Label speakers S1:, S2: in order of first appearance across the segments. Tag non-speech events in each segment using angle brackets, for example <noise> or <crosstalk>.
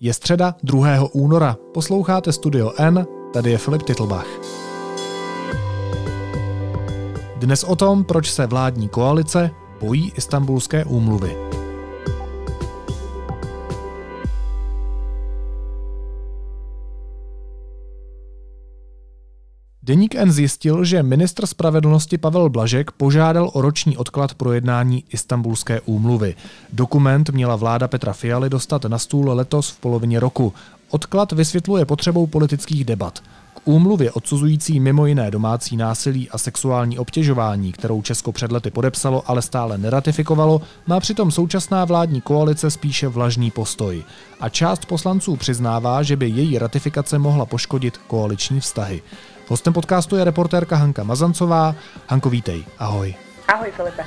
S1: Je středa 2. února. Posloucháte Studio N, tady je Filip Titlbach. Dnes o tom, proč se vládní koalice bojí istambulské úmluvy. Deník N zjistil, že ministr spravedlnosti Pavel Blažek požádal o roční odklad projednání Istanbulské úmluvy. Dokument měla vláda Petra Fialy dostat na stůl letos v polovině roku. Odklad vysvětluje potřebou politických debat. K úmluvě odsuzující mimo jiné domácí násilí a sexuální obtěžování, kterou Česko před lety podepsalo, ale stále neratifikovalo, má přitom současná vládní koalice spíše vlažný postoj. A část poslanců přiznává, že by její ratifikace mohla poškodit koaliční vztahy. Hostem podcastu je reportérka Hanka Mazancová. Hanko, vítej. Ahoj.
S2: Ahoj, Filipe.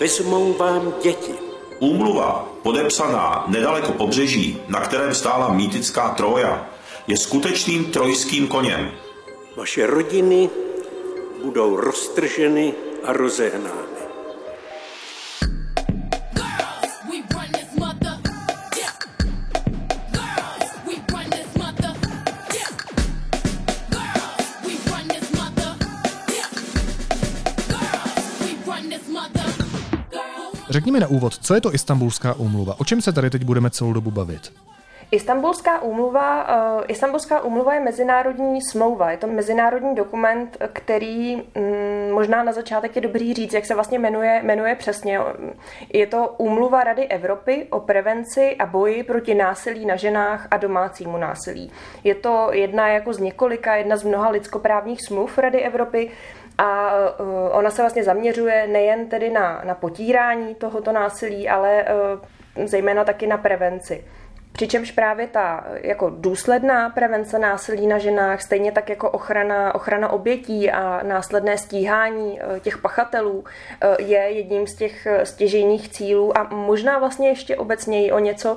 S3: Vezmou vám děti.
S4: Úmluva, podepsaná nedaleko pobřeží, na kterém stála mýtická Troja, je skutečným trojským koněm.
S3: Vaše rodiny budou roztrženy a rozehnány.
S1: Řekni mi na úvod, co je to Istanbulská úmluva? O čem se tady teď budeme celou dobu bavit?
S2: Istanbulská úmluva, uh, Istanbulská úmluva je mezinárodní smlouva. Je to mezinárodní dokument, který um, možná na začátek je dobrý říct, jak se vlastně jmenuje, jmenuje přesně. Je to úmluva Rady Evropy o prevenci a boji proti násilí na ženách a domácímu násilí. Je to jedna jako z několika, jedna z mnoha lidskoprávních smluv Rady Evropy, a uh, ona se vlastně zaměřuje nejen tedy na, na potírání tohoto násilí, ale uh, zejména taky na prevenci. Přičemž právě ta jako důsledná prevence násilí na ženách, stejně tak jako ochrana, ochrana obětí a následné stíhání uh, těch pachatelů je jedním z těch stěžejních cílů a možná vlastně ještě obecněji o něco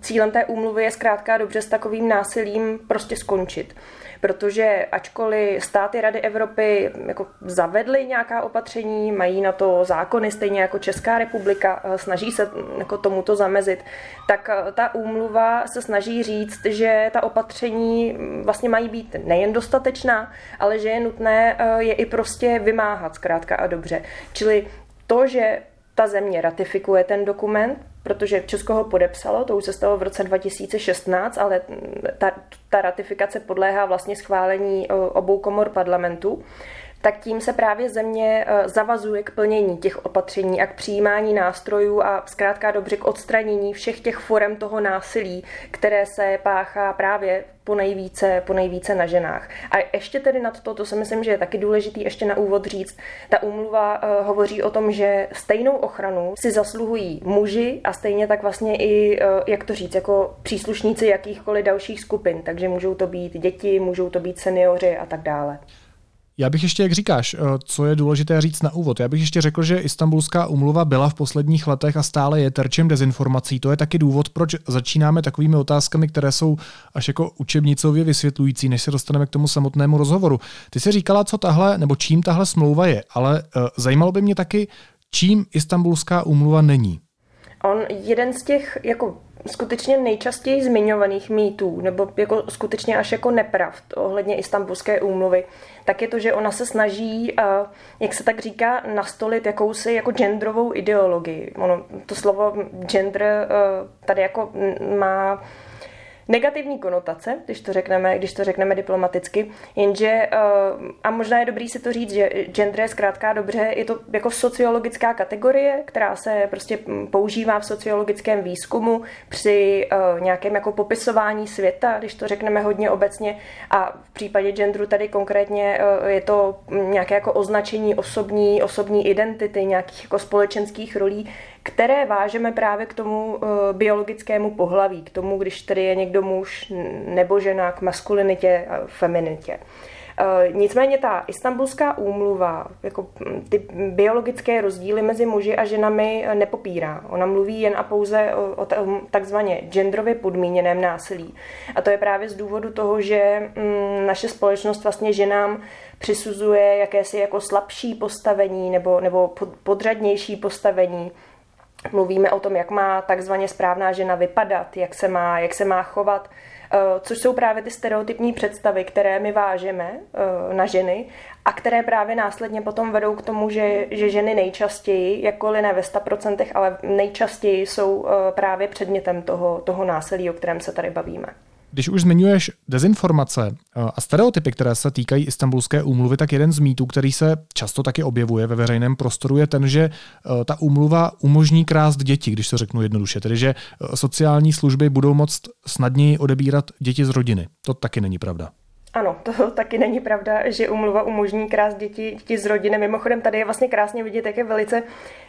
S2: cílem té úmluvy je zkrátka dobře s takovým násilím prostě skončit protože ačkoliv státy Rady Evropy jako zavedly nějaká opatření, mají na to zákony, stejně jako Česká republika, eh, snaží se jako tomuto zamezit, tak eh, ta úmluva se snaží říct, že ta opatření mm, vlastně mají být nejen dostatečná, ale že je nutné eh, je i prostě vymáhat zkrátka a dobře. Čili to, že ta země ratifikuje ten dokument, protože Česko ho podepsalo, to už se stalo v roce 2016, ale ta, ta ratifikace podléhá vlastně schválení obou komor parlamentu. Tak tím se právě země eh, zavazuje k plnění těch opatření a k přijímání nástrojů a zkrátka dobře k odstranění všech těch forem toho násilí, které se páchá právě po nejvíce, po nejvíce na ženách. A ještě tedy nad to, to si myslím, že je taky důležitý ještě na úvod říct, ta úmluva uh, hovoří o tom, že stejnou ochranu si zasluhují muži a stejně tak vlastně i, uh, jak to říct, jako příslušníci jakýchkoliv dalších skupin. Takže můžou to být děti, můžou to být seniori a tak dále.
S1: Já bych ještě, jak říkáš, eh, co je důležité říct na úvod. Já bych ještě řekl, že Istanbulská umluva byla v posledních letech a stále je terčem dezinformací. To je taky důvod, proč začínáme takovými otázkami, které jsou až jako učebnicově vysvětlující, než se dostaneme k tomu samotnému rozhovoru. Ty jsi říkala, co tahle, nebo čím tahle smlouva je, ale uh, zajímalo by mě taky, čím Istanbulská umluva není.
S2: On jeden z těch jako skutečně nejčastěji zmiňovaných mýtů, nebo jako skutečně až jako nepravd ohledně istambulské úmluvy, tak je to, že ona se snaží, jak se tak říká, nastolit jakousi jako genderovou ideologii. Ono, to slovo gender tady jako má negativní konotace, když to řekneme, když to řekneme diplomaticky, jenže, eh, a možná je dobrý si to říct, že gender je zkrátka dobře, je to jako sociologická kategorie, která se prostě používá v sociologickém výzkumu při eh, nějakém jako popisování světa, když to řekneme hodně obecně. A v případě genderu tady konkrétně eh, je to nějaké jako označení osobní, osobní identity, nějakých jako společenských rolí, které vážeme právě k tomu uh, biologickému pohlaví, k tomu, když tedy je někdo muž nebo žena, k maskulinitě a feminitě. Uh, nicméně ta istambulská úmluva, jako ty biologické rozdíly mezi muži a ženami e, nepopírá. Ona mluví jen a pouze o, o takzvaně genderově podmíněném násilí. A to je právě z důvodu toho, že mm, naše společnost vlastně ženám přisuzuje jakési jako slabší postavení nebo, nebo podřadnější postavení Mluvíme o tom, jak má takzvaně správná žena vypadat, jak se má, jak se má chovat, eh, což jsou právě ty stereotypní představy, které my vážeme eh, na ženy a které právě následně potom vedou k tomu, že, že ženy nejčastěji, jakkoliv ne ve 100%, ale nejčastěji jsou eh, právě předmětem toho, toho násilí, o kterém se tady bavíme.
S1: Když už zmiňuješ dezinformace eh, a stereotypy, které se týkají istambulské úmluvy, tak jeden z mýtů, který se často taky objevuje ve veřejném prostoru, je ten, že eh, ta úmluva umožní krást děti, když to řeknu jednoduše, tedy že eh, sociální služby budou moct snadněji odebírat děti z rodiny. To taky není pravda.
S2: Ano, to <laughs> taky není pravda, že umluva umožní krást děti, děti z rodiny. Mimochodem tady je vlastně krásně vidět, jak je velice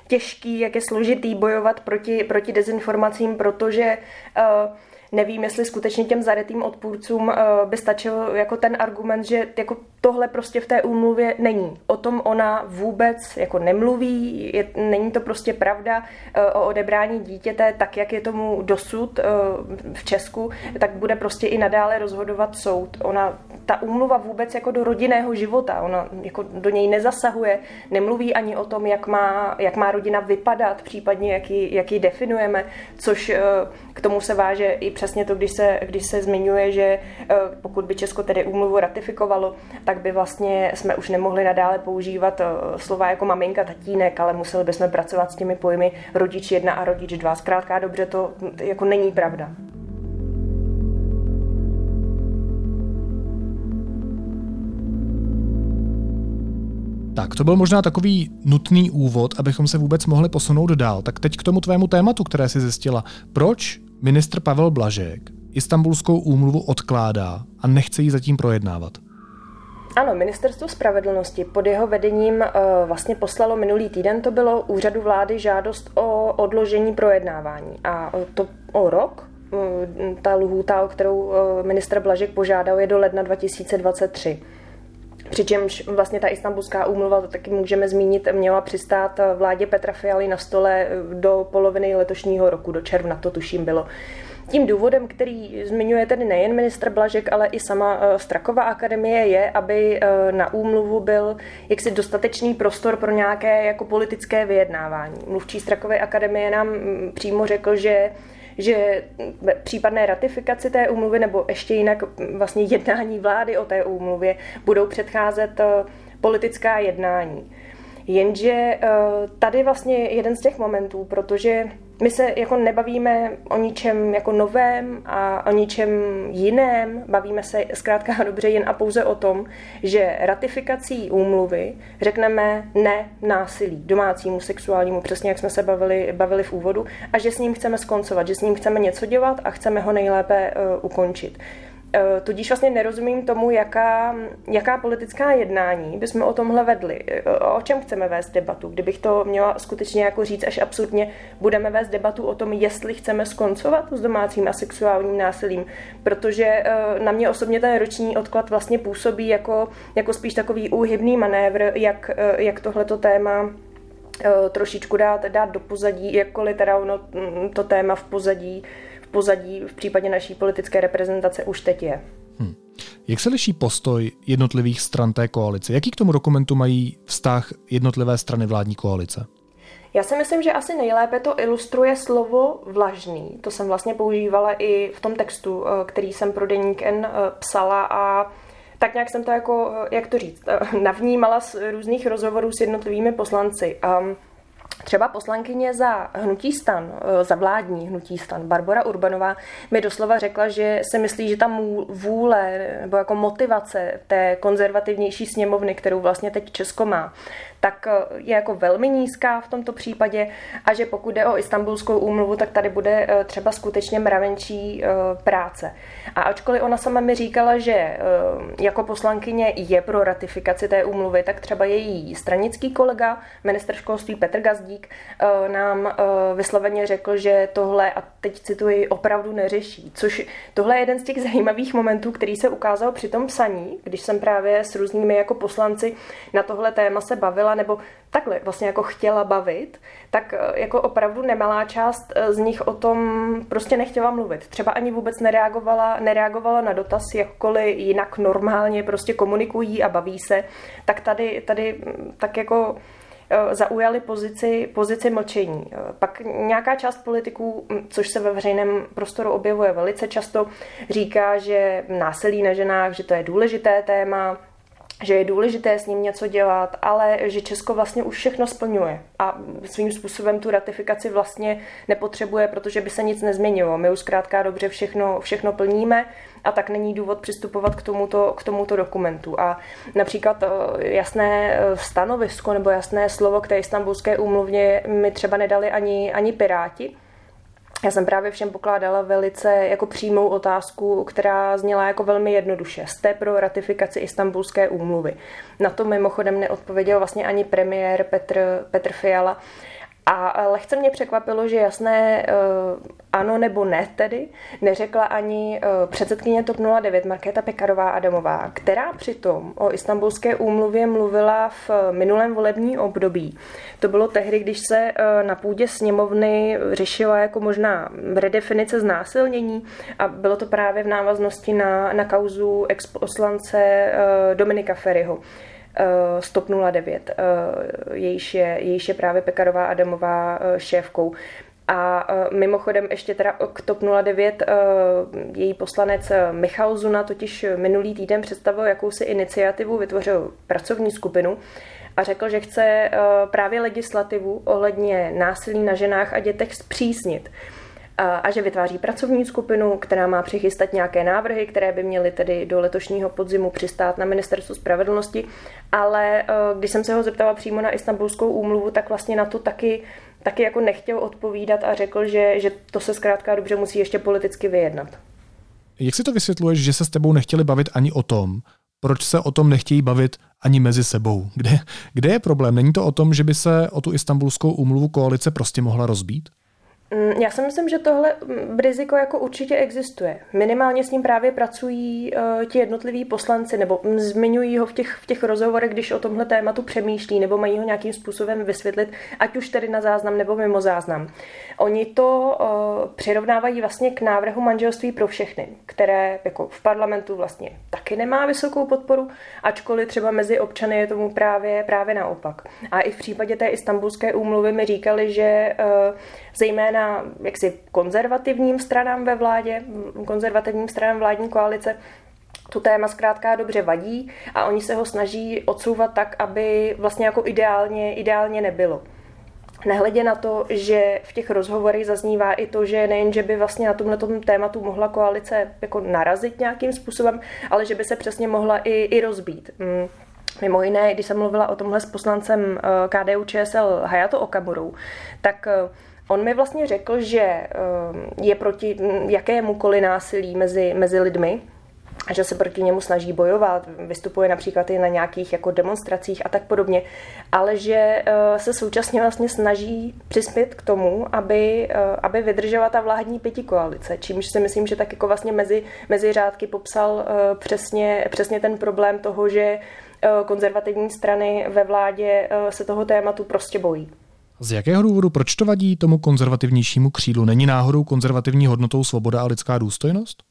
S2: těžký, jak je složitý bojovat proti, proti dezinformacím, protože uh, nevím, jestli skutečně těm zarytým odpůrcům uh, by stačil jako ten argument, že jako tohle prostě v té úmluvě není. O tom ona vůbec jako nemluví, je, není to prostě pravda uh, o odebrání dítěte, tak jak je tomu dosud uh, v Česku, tak bude prostě i nadále rozhodovat soud. Ona, ta úmluva vůbec jako do rodinného života, ona jako do něj nezasahuje, nemluví ani o tom, jak má, jak má rodina vypadat, případně jak ji, jak ji definujeme, což uh, k tomu se váže i přesně to, když se, když se zmiňuje, že pokud by Česko tedy úmluvu ratifikovalo, tak by vlastně jsme už nemohli nadále používat uh, slova jako maminka, tatínek, ale museli bychom pracovat s těmi pojmy rodič jedna a rodič dva. Zkrátka dobře, to jako není pravda.
S1: Tak to byl možná takový nutný úvod, abychom se vůbec mohli posunout dál. Tak teď k tomu tvému tématu, které si zjistila. Proč ministr Pavel Blažek Istanbulskou úmluvu odkládá a nechce ji zatím projednávat?
S2: Ano, ministerstvo spravedlnosti pod jeho vedením uh, vlastně poslalo minulý týden, to bylo úřadu vlády žádost o odložení projednávání. A to o rok, uh, ta lhůta, o kterou uh, ministr Blažek požádal, je do ledna 2023. Přičemž vlastně ta istambulská úmluva, to taky můžeme zmínit, měla přistát vládě Petra Fialy na stole do poloviny letošního roku, do června to tuším bylo. Tím důvodem, který zmiňuje tedy nejen ministr Blažek, ale i sama eh, Straková akademie, je, aby eh, na úmluvu byl jaksi dostatečný prostor pro nějaké jako politické vyjednávání. Mluvčí Strakové akademie nám mm, přímo řekl, že že případné ratifikaci té úmluvy nebo ještě jinak vlastně jednání vlády o té úmluvě budou předcházet eh, politická jednání. Jenže tady vlastně jeden z těch momentů, protože my se jako nebavíme o ničem jako novém a o ničem jiném, bavíme se zkrátka dobře jen a pouze o tom, že ratifikací úmluvy řekneme ne násilí, domácímu, sexuálnímu, přesně jak jsme se bavili, bavili v úvodu, a že s ním chceme skoncovat, že s ním chceme něco dělat a chceme ho nejlépe uh, ukončit. Eh, tudíž vlastně nerozumím tomu, jaká, jaká politická jednání bychom o tomhle vedli. Eh, o čem chceme vést debatu? Kdybych to měla skutečně jako říct až absurdně, budeme vést debatu o tom, jestli chceme skoncovat s domácím a sexuálním násilím, protože eh, na mě osobně ten roční odklad vlastně působí jako, jako spíš takový úhybný manévr, jak, jak tohleto téma trošičku dát, dát do pozadí, jakkoliv teda ono mm, to téma v pozadí pozadí v případě naší politické reprezentace už teď je. Hmm.
S1: Jak se liší postoj jednotlivých stran té koalice? Jaký k tomu dokumentu mají vztah jednotlivé strany vládní koalice?
S2: Já si myslím, že asi nejlépe to ilustruje slovo vlažný. To jsem vlastně používala i v tom textu, eh, který jsem pro Deník N eh, psala a tak nějak jsem to jako, eh, jak to říct, navnímala z různých rozhovorů s jednotlivými poslanci. Um, Třeba poslankyně za hnutí stan, eh, za vládní hnutí stan, Barbara Urbanová, mi doslova řekla, že se myslí, že ta vůle nebo jako motivace té konzervativnější sněmovny, kterou vlastně teď Česko má, tak eh, je jako velmi nízká v tomto případě a že pokud jde o istambulskou úmluvu, tak tady bude eh, třeba skutečně mravenčí práce. A ačkoliv ona sama mi říkala, že jako poslankyně je pro ratifikaci té úmluvy, tak třeba její stranický kolega, minister školství Petr Gazdí, Gazdík eh, nám eh, vysloveně řekl, že tohle, a teď cituji, opravdu neřeší. Což tohle je jeden z těch zajímavých momentů, který se ukázal při tom psaní, když jsem právě s různými jako poslanci na tohle téma se bavila, nebo takhle vlastně jako chtěla bavit, tak eh, jako opravdu nemalá část z nich o tom prostě nechtěla mluvit. Třeba ani vůbec nereagovala, nereagovala na dotaz, jakkoliv jinak normálně prostě komunikují a baví se, tak tady, tady mm, tak jako zaujali pozici, pozici mlčení. Pak nějaká část politiků, což se ve veřejném prostoru objevuje velice často, říká, že násilí na ženách, že to je důležité téma, že je důležité s ním něco dělat, ale že Česko vlastně už všechno splňuje a svým způsobem tu ratifikaci vlastně nepotřebuje, protože by se nic nezměnilo. My už zkrátka dobře všechno, všechno plníme a tak není důvod přistupovat k tomuto, k tomuto dokumentu. A například eh, jasné eh, stanovisko nebo jasné slovo k té istambulské úmluvně mi třeba nedali ani, ani Piráti, já jsem právě všem pokládala velice jako přímou otázku, která zněla jako velmi jednoduše. Jste pro ratifikaci Istanbulské úmluvy. Na to mimochodem neodpověděl vlastně ani premiér Petr, Petr Fiala. A lehce mě překvapilo, že jasné uh, ano nebo ne tedy neřekla ani uh, předsedkyně TOP 09 Markéta Pekarová Adamová, která přitom o istambulské úmluvě mluvila v minulém volební období. To bylo tehdy, když se na půdě sněmovny řešila jako možná redefinice znásilnění a bylo to právě v návaznosti na, na kauzu ex-poslance Dominika Ferryho. Eh, Stop 09, eh, jejíž je, jejíž je právě Pekarová Adamová eh, šéfkou. A mimochodem ještě teda k TOP 09 její poslanec Michal Zuna totiž minulý týden představil jakousi iniciativu, vytvořil pracovní skupinu a řekl, že chce právě legislativu ohledně násilí na ženách a dětech zpřísnit a že vytváří pracovní skupinu, která má přichystat nějaké návrhy, které by měly tedy do letošního podzimu přistát na ministerstvu spravedlnosti. Ale eh, když jsem se ho zeptala přímo na Istanbulskou úmluvu, tak vlastně na to taky, taky jako nechtěl odpovídat a řekl, že, že to se zkrátka dobře musí ještě politicky vyjednat.
S1: Jak si to vysvětluješ, že se s tebou nechtěli bavit ani o tom, proč se o tom nechtějí bavit ani mezi sebou? Kde, kde je problém? Není to o tom, že by se o tu istambulskou úmluvu koalice prostě mohla rozbít?
S2: Mm, já si myslím, že tohle mm, riziko jako určitě existuje. Minimálně s ním právě pracují uh, ti jednotliví poslanci, nebo mm, zmiňují ho v těch, v těch rozhovorech, když o tomhle tématu přemýšlí, nebo mají ho nějakým způsobem vysvětlit, ať už tedy na záznam nebo mimo záznam. Oni to uh, přirovnávají vlastně k návrhu manželství pro všechny, které jako v parlamentu vlastně taky nemá vysokou podporu, ačkoliv třeba mezi občany je tomu právě, právě naopak. A i v případě té istambulské úmluvy mi říkali, že uh, zejména jaksi konzervativním stranám ve vládě, konzervativním stranám vládní koalice, tu téma zkrátka dobře vadí a oni se ho snaží odsouvat tak, aby vlastně jako ideálně, ideálně nebylo. Nehledě na to, že v těch rozhovorech zaznívá i to, že nejen, že by vlastně na tomhle tématu mohla koalice jako narazit nějakým způsobem, ale že by se přesně mohla i, i rozbít. Mm. Mimo jiné, když jsem mluvila o tomhle s poslancem eh, KDU ČSL Hayato Okamurou, tak eh, On mi vlastně řekl, že eh, je proti jakémukoliv násilí mezi, mezi lidmi, a že se proti němu snaží bojovat, vystupuje například i na nějakých jako demonstracích a tak podobně, ale že eh, se současně vlastně snaží přispět k tomu, aby, eh, aby vydržela ta vládní pěti koalice, čímž si myslím, že tak jako vlastně mezi, mezi řádky popsal přesně, přesně ten problém toho, že konzervativní strany ve vládě se toho tématu prostě bojí.
S1: Z jakého důvodu, proč to vadí tomu konzervativnějšímu křídlu? Není náhodou konzervativní hodnotou svoboda a lidská důstojnost?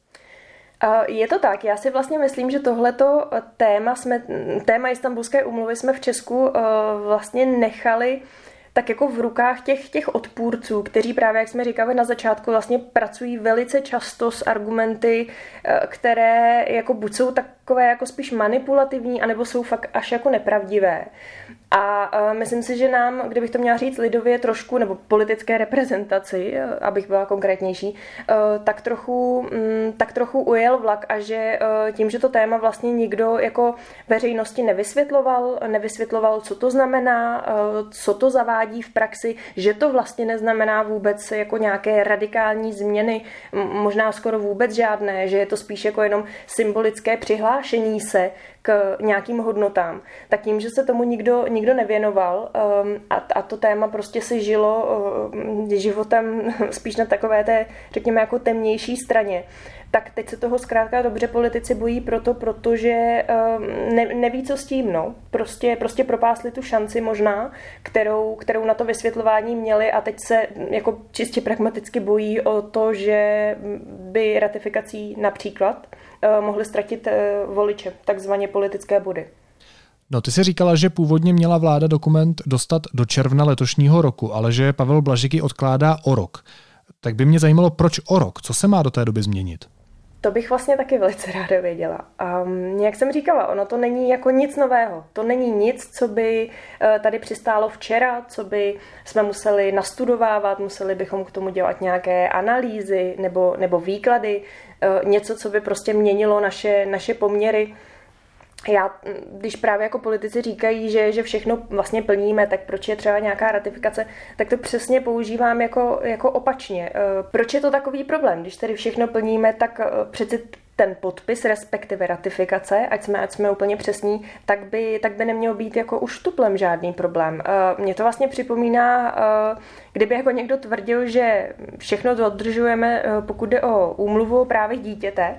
S2: Je to tak. Já si vlastně myslím, že tohleto téma, jsme, téma Istanbulské úmluvy jsme v Česku uh, vlastně nechali tak jako v rukách těch, těch odpůrců, kteří právě, jak jsme říkali na začátku, vlastně pracují velice často s argumenty, uh, které jako buď jsou takové jako spíš manipulativní, anebo jsou fakt až jako nepravdivé. A uh, myslím si, že nám, kdybych to měla říct lidově trošku, nebo politické reprezentaci, uh, abych byla konkrétnější, uh, tak, trochu, um, tak trochu ujel vlak a že uh, tím, že to téma vlastně nikdo jako veřejnosti nevysvětloval, nevysvětloval, co to znamená, uh, co to zavádí v praxi, že to vlastně neznamená vůbec jako nějaké radikální změny, možná skoro vůbec žádné, že je to spíš jako jenom symbolické přihlášení se k nějakým hodnotám, tak tím, že se tomu nikdo, nikdo nevěnoval um, a, a to téma prostě si žilo um, životem <laughs> spíš na takové té, řekněme, jako temnější straně, tak teď se toho zkrátka dobře politici bojí proto, protože um, ne, neví, co s tím, no. Prostě, prostě propásli tu šanci možná, kterou, kterou na to vysvětlování měli a teď se jako čistě pragmaticky bojí o to, že by ratifikací například uh, mohli ztratit uh, voliče, takzvaně politické body.
S1: No, ty si říkala, že původně měla vláda dokument dostat do června letošního roku, ale že Pavel Blažiky odkládá o rok. Tak by mě zajímalo, proč o rok? Co se má do té doby změnit?
S2: To bych vlastně taky velice ráda věděla. Um, jak jsem říkala, ono to není jako nic nového. To není nic, co by uh, tady přistálo včera, co by jsme museli nastudovávat, museli bychom k tomu dělat nějaké analýzy nebo, nebo výklady, uh, něco, co by prostě měnilo naše, naše poměry já, když právě jako politici říkají, že, že všechno vlastně plníme, tak proč je třeba nějaká ratifikace, tak to přesně používám jako, jako opačně. Eh, proč je to takový problém? Když tedy všechno plníme, tak eh, přeci ten podpis, respektive ratifikace, ať jsme, ať jsme úplně přesní, tak by, tak by neměl být jako už tuplem žádný problém. Uh, mě to vlastně připomíná, kdyby jako někdo tvrdil, že všechno dodržujeme, pokud jde o úmluvu o dítěte,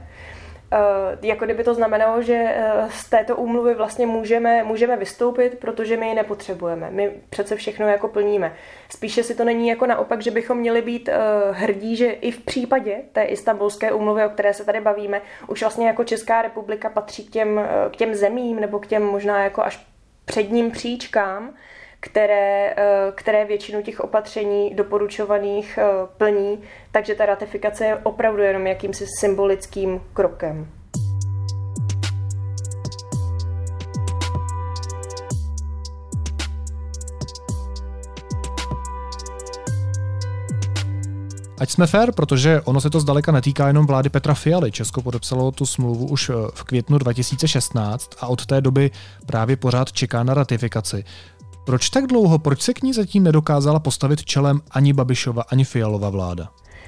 S2: jako kdyby to znamenalo, že uh, z této úmluvy vlastně můžeme, můžeme vystoupit, protože my ji nepotřebujeme. My přece všechno jako plníme. Spíše si to není jako naopak, že bychom měli být uh, hrdí, že i v případě té istambulské úmluvy, o které se tady bavíme, už vlastně jako Česká republika patří k těm, k těm zemím nebo k těm možná jako až předním příčkám, které, eh, které většinu těch opatření doporučovaných eh, plní, takže ta ratifikace je opravdu jenom jakýmsi symbolickým krokem.
S1: Ať jsme fér, protože ono se to zdaleka netýká jenom vlády Petra Fialy. Česko podepsalo tu smlouvu už eh, v květnu 2016 a od té doby právě pořád čeká na ratifikaci. Proč tak dlouho? Proč se k ní zatím nedokázala postavit čelem ani Babišova, ani Fialova vláda?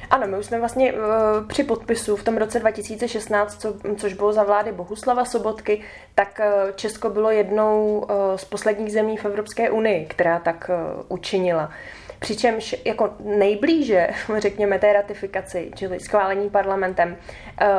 S2: Ano, my už jsme vlastně uh, při podpisu v tom roce 2016, co, což bylo za vlády Bohuslava Sobotky, tak uh, Česko bylo jednou uh, z posledních zemí v Evropské unii, která tak uh, učinila. Přičemž jako nejblíže, <laughs> řekněme, té ratifikaci, čili schválení parlamentem,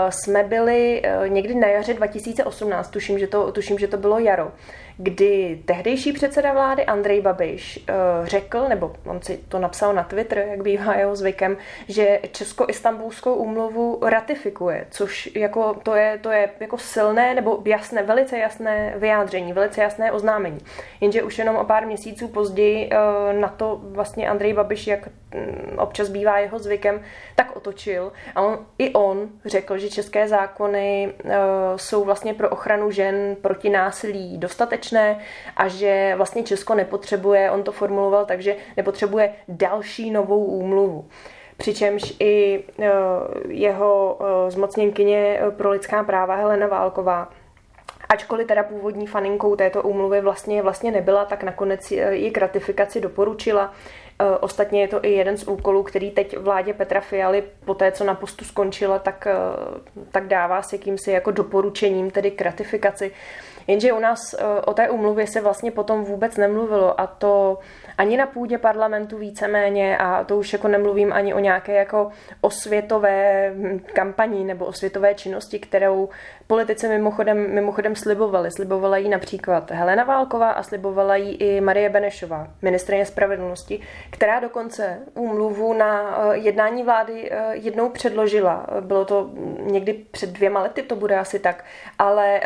S2: jsme byli někdy na jaře 2018, tuším, že to, tuším, že to bylo jaro kdy tehdejší předseda vlády Andrej Babiš uh, řekl, nebo on si to napsal na Twitter, jak bývá jeho zvykem, že Česko-Istambulskou úmluvu ratifikuje, což jako, to, je, to je jako silné nebo jasné, velice jasné vyjádření, velice jasné oznámení. Jenže už jenom o pár měsíců později uh, na to vlastně Andrej Babiš, jak um, občas bývá jeho zvykem, tak otočil a on, i on řekl, že české zákony uh, jsou vlastně pro ochranu žen proti násilí dostatečné dostatečné a že vlastně Česko nepotřebuje, on to formuloval tak, že nepotřebuje další novou úmluvu. Přičemž i e, jeho e, zmocněnkyně pro lidská práva Helena Válková Ačkoliv teda původní faninkou této úmluvy vlastně, vlastně nebyla, tak nakonec ji k ratifikaci doporučila. E, ostatně je to i jeden z úkolů, který teď vládě Petra Fialy po té, co na postu skončila, tak, tak dává s jakýmsi jako doporučením tedy k ratifikaci. Jenže u nás eh, o té umluvě se vlastně potom vůbec nemluvilo a to ani na půdě parlamentu víceméně a to už jako nemluvím ani o nějaké jako osvětové hm, kampaní nebo osvětové činnosti, kterou politici mimochodem, mimochodem slibovali. Slibovala jí například Helena Válková a slibovala jí i Marie Benešová, ministrině spravedlnosti, která dokonce úmluvu na eh, jednání vlády eh, jednou předložila. Bylo to někdy před dvěma lety, to bude asi tak, ale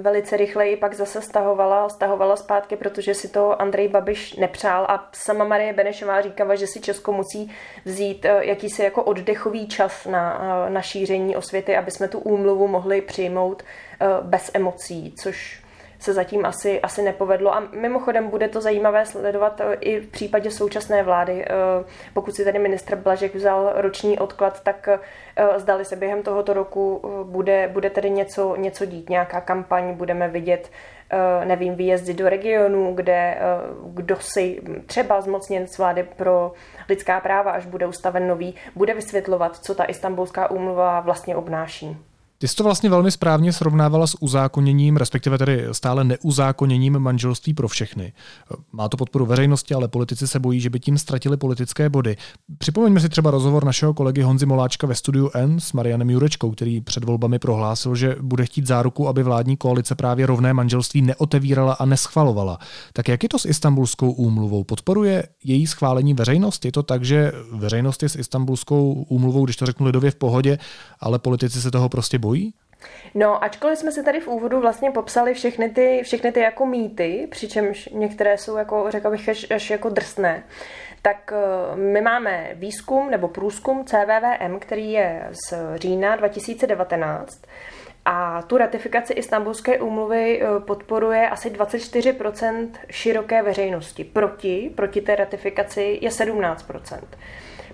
S2: velice rychle ji pak zase stahovala, stahovala zpátky, protože si to Andrej Babiš nepřál. A sama Marie Benešová říkala, že si Česko musí vzít eh, jakýsi jako oddechový čas na, eh, na šíření osvěty, aby jsme tu úmluvu mohli přijmout eh, bez emocí, což se zatím asi, asi nepovedlo. A mimochodem bude to zajímavé sledovat i v případě současné vlády. Pokud si tady ministr Blažek vzal roční odklad, tak zdali se během tohoto roku bude, bude tedy něco, něco dít, nějaká kampaň, budeme vidět Eh, nevím, výjezdy do regionů, kde eh, kdo si třeba zmocněnec vlády pro lidská práva, až bude ustaven nový, bude vysvětlovat, co ta istambulská úmluva vlastně obnáší.
S1: Ty jsi to vlastně velmi správně srovnávala s uzákoněním, respektive tedy stále neuzákoněním manželství pro všechny. Má to podporu veřejnosti, ale politici se bojí, že by tím ztratili politické body. Připomeňme si třeba rozhovor našeho kolegy Honzy Moláčka ve studiu N s Marianem Jurečkou, který před volbami prohlásil, že bude chtít záruku, aby vládní koalice právě rovné manželství neotevírala a neschvalovala. Tak jak je to s Istanbulskou úmluvou? Podporuje její schválení veřejnost? Je to tak, že veřejnost je s Istanbulskou úmluvou, když to řeknu lidově v pohodě, ale politici se toho prostě bojí?
S2: No, ačkoliv jsme si tady v úvodu vlastně popsali všechny ty, všechny ty jako mýty, přičemž některé jsou jako, řekla bych, až, až jako drsné, tak eh, my máme výzkum nebo průzkum CVVM, který je z října 2019 a tu ratifikaci Istanbulské úmluvy eh, podporuje asi 24% široké veřejnosti. Proti, proti té ratifikaci je 17%.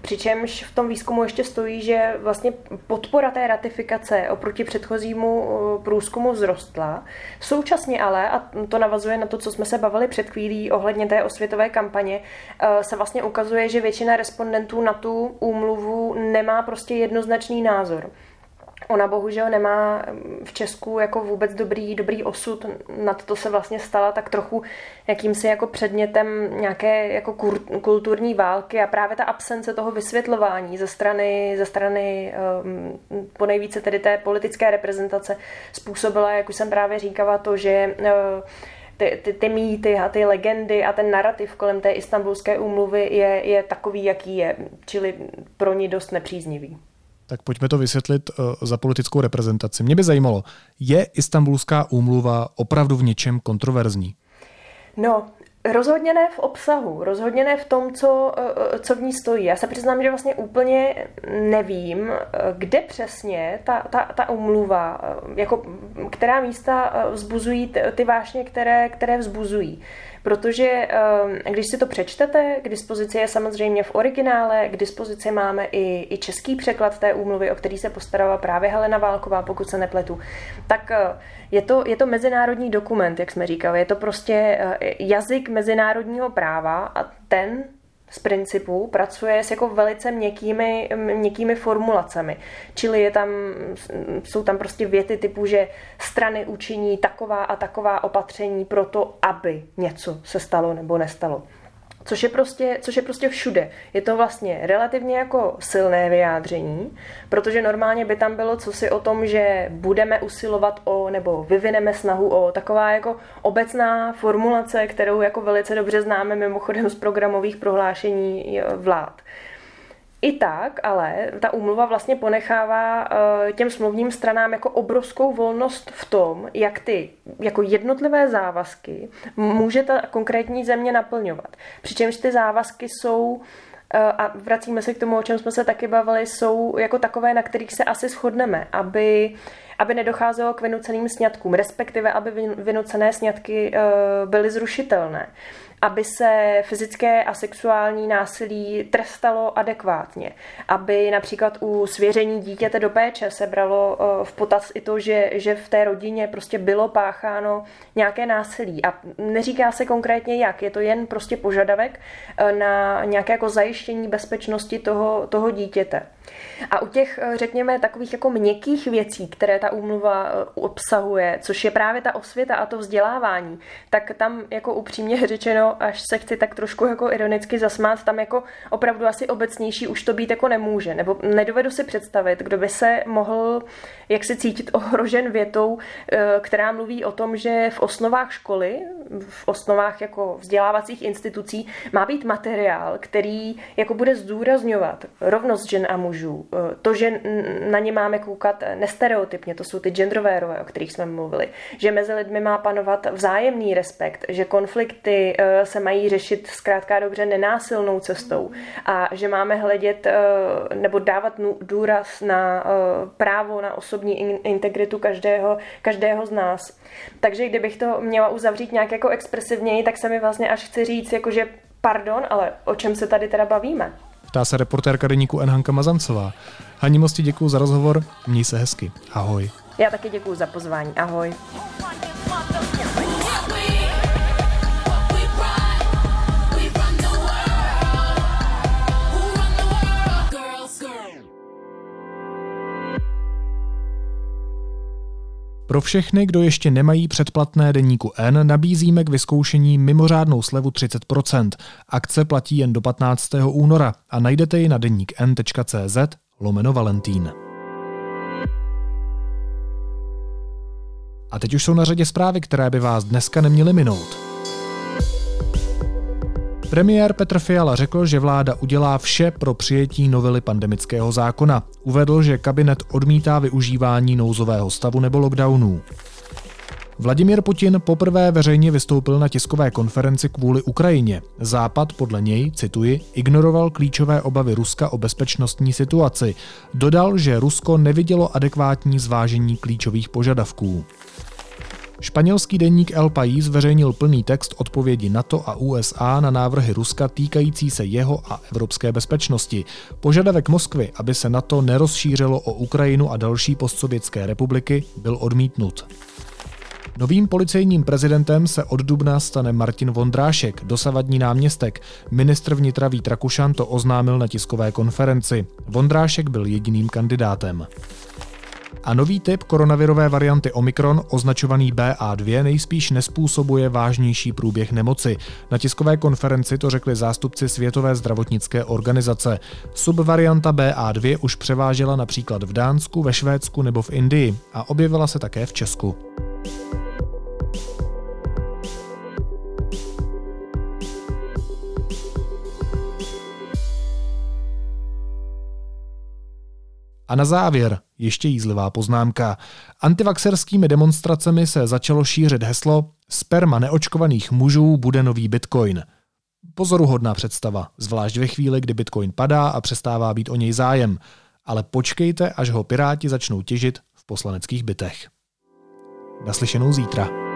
S2: Přičemž v tom výzkumu ještě stojí, že vlastně podpora té ratifikace oproti předchozímu eh, průzkumu vzrostla. Současně ale, a to navazuje na to, co jsme se bavili před chvílí ohledně té osvětové kampaně, eh, se vlastně ukazuje, že většina respondentů na tu úmluvu nemá prostě jednoznačný názor. Ona bohužel nemá v Česku jako vůbec dobrý, dobrý osud, nad to se vlastně stala tak trochu jakýmsi jako předmětem nějaké jako kulturní války. A právě ta absence toho vysvětlování ze strany, ze strany um, po nejvíce tedy té politické reprezentace způsobila, jak už jsem právě říkala, to, že uh, ty, ty, ty mýty a ty legendy a ten narrativ kolem té istambulské úmluvy je, je takový, jaký je, čili pro ní dost nepříznivý.
S1: Tak pojďme to vysvětlit uh, za politickou reprezentaci. Mě by zajímalo, je Istanbulská úmluva opravdu v něčem kontroverzní?
S2: No, Rozhodně ne v obsahu, rozhodně ne v tom, co, eh, co v ní stojí. Já se přiznám, že vlastně úplně nevím, eh, kde přesně ta, ta, ta umluva, jako která místa vzbuzují ty vášně, které, které vzbuzují protože ehm, když si to přečtete, k dispozici je samozřejmě v originále, k dispozici máme i, i český překlad té úmluvy, o který se postarala právě Helena Válková, pokud se nepletu, tak eh, je to, je to mezinárodní dokument, jak jsme říkali, je to prostě eh, jazyk mezinárodního práva a ten z principu pracuje s jako velice měkkými, měkkými formulacemi. Čili je tam, jsou tam prostě věty typu, že strany učiní taková a taková opatření pro to, aby něco se stalo nebo nestalo. Což je, prostě, což je prostě všude. Je to vlastně relativně jako silné vyjádření, protože normálně by tam bylo cosi o tom, že budeme usilovat o, nebo vyvineme snahu o taková jako obecná formulace, kterou jako velice dobře známe mimochodem z programových prohlášení vlád. I tak, ale ta úmluva vlastně ponechává eh, těm smluvním stranám jako obrovskou volnost v tom, jak ty jako jednotlivé závazky může ta konkrétní země naplňovat. Přičemž ty závazky jsou eh, a vracíme se k tomu, o čem jsme se taky bavili, jsou jako takové, na kterých se asi shodneme, aby, aby nedocházelo k vynuceným sňatkům, respektive aby vynucené sňatky eh, byly zrušitelné aby se fyzické a sexuální násilí trestalo adekvátně, aby například u svěření dítěte do péče se bralo eh, v potaz i to, že, že v té rodině prostě bylo pácháno nějaké násilí. A neříká se konkrétně jak, je to jen prostě požadavek eh, na nějaké jako zajištění bezpečnosti toho, toho dítěte. A u těch, eh, řekněme, takových jako měkkých věcí, které ta úmluva obsahuje, což je právě ta osvěta a to vzdělávání, tak tam jako upřímně <laughs> řečeno až se chci tak trošku jako ironicky zasmát, tam jako opravdu asi obecnější už to být jako nemůže. Nebo nedovedu si představit, kdo by se mohl jak se cítit ohrožen větou, eh, která mluví o tom, že v osnovách školy, v osnovách jako vzdělávacích institucí má být materiál, který jako bude zdůrazňovat rovnost žen a mužů. Eh, to, že na ně máme koukat nestereotypně, to jsou ty genderové role, o kterých jsme mluvili. Že mezi lidmi má panovat vzájemný respekt, že konflikty eh, se mají řešit zkrátka dobře nenásilnou cestou a že máme hledět eh, nebo dávat důraz na eh, právo na osobní integritu každého, každého z nás. Takže kdybych to měla uzavřít nějak jako expresivněji, tak se mi vlastně až chci říct, jakože pardon, ale o čem se tady teda bavíme?
S1: Ptá se reportérka deníku N. Hanka Mazancová. Haní Mosti děkuji za rozhovor, měj se hezky. Ahoj.
S2: Já taky děkuji za pozvání. Ahoj.
S1: Pro všechny, kdo ještě nemají předplatné deníku N, nabízíme k vyzkoušení mimořádnou slevu 30%. Akce platí jen do 15. února a najdete ji na deník n.cz lomeno Valentín. A teď už jsou na řadě zprávy, které by vás dneska neměly minout. Premiér Petr Fiala řekl, že vláda udělá vše pro přijetí novely pandemického zákona. Uvedl, že kabinet odmítá využívání nouzového stavu nebo lockdownů. Vladimír Putin poprvé veřejně vystoupil na tiskové konferenci kvůli Ukrajině. Západ podle něj, cituji, ignoroval klíčové obavy Ruska o bezpečnostní situaci. Dodal, že Rusko nevidělo adekvátní zvážení klíčových požadavků. Španělský denník El País zveřejnil plný text odpovědi NATO a USA na návrhy Ruska týkající se jeho a evropské bezpečnosti. Požadavek Moskvy, aby se NATO nerozšířilo o Ukrajinu a další postsovětské republiky, byl odmítnut. Novým policejním prezidentem se od dubna stane Martin Vondrášek, dosavadní náměstek. Ministr vnitra Vít Rakušan to oznámil na tiskové konferenci. Vondrášek byl jediným kandidátem. A nový typ koronavirové varianty Omikron, označovaný BA2, nejspíš nespůsobuje vážnější průběh nemoci. Na tiskové konferenci to řekli zástupci Světové zdravotnické organizace. Subvarianta BA2 už převážela například v Dánsku, ve Švédsku nebo v Indii a objevila se také v Česku. A na závěr ještě jízlivá poznámka. Antivaxerskými demonstracemi se začalo šířit heslo Sperma neočkovaných mužů bude nový bitcoin. Pozoruhodná představa, zvlášť ve chvíli, kdy bitcoin padá a přestává být o něj zájem. Ale počkejte, až ho piráti začnou těžit v poslaneckých bytech. Naslyšenou zítra.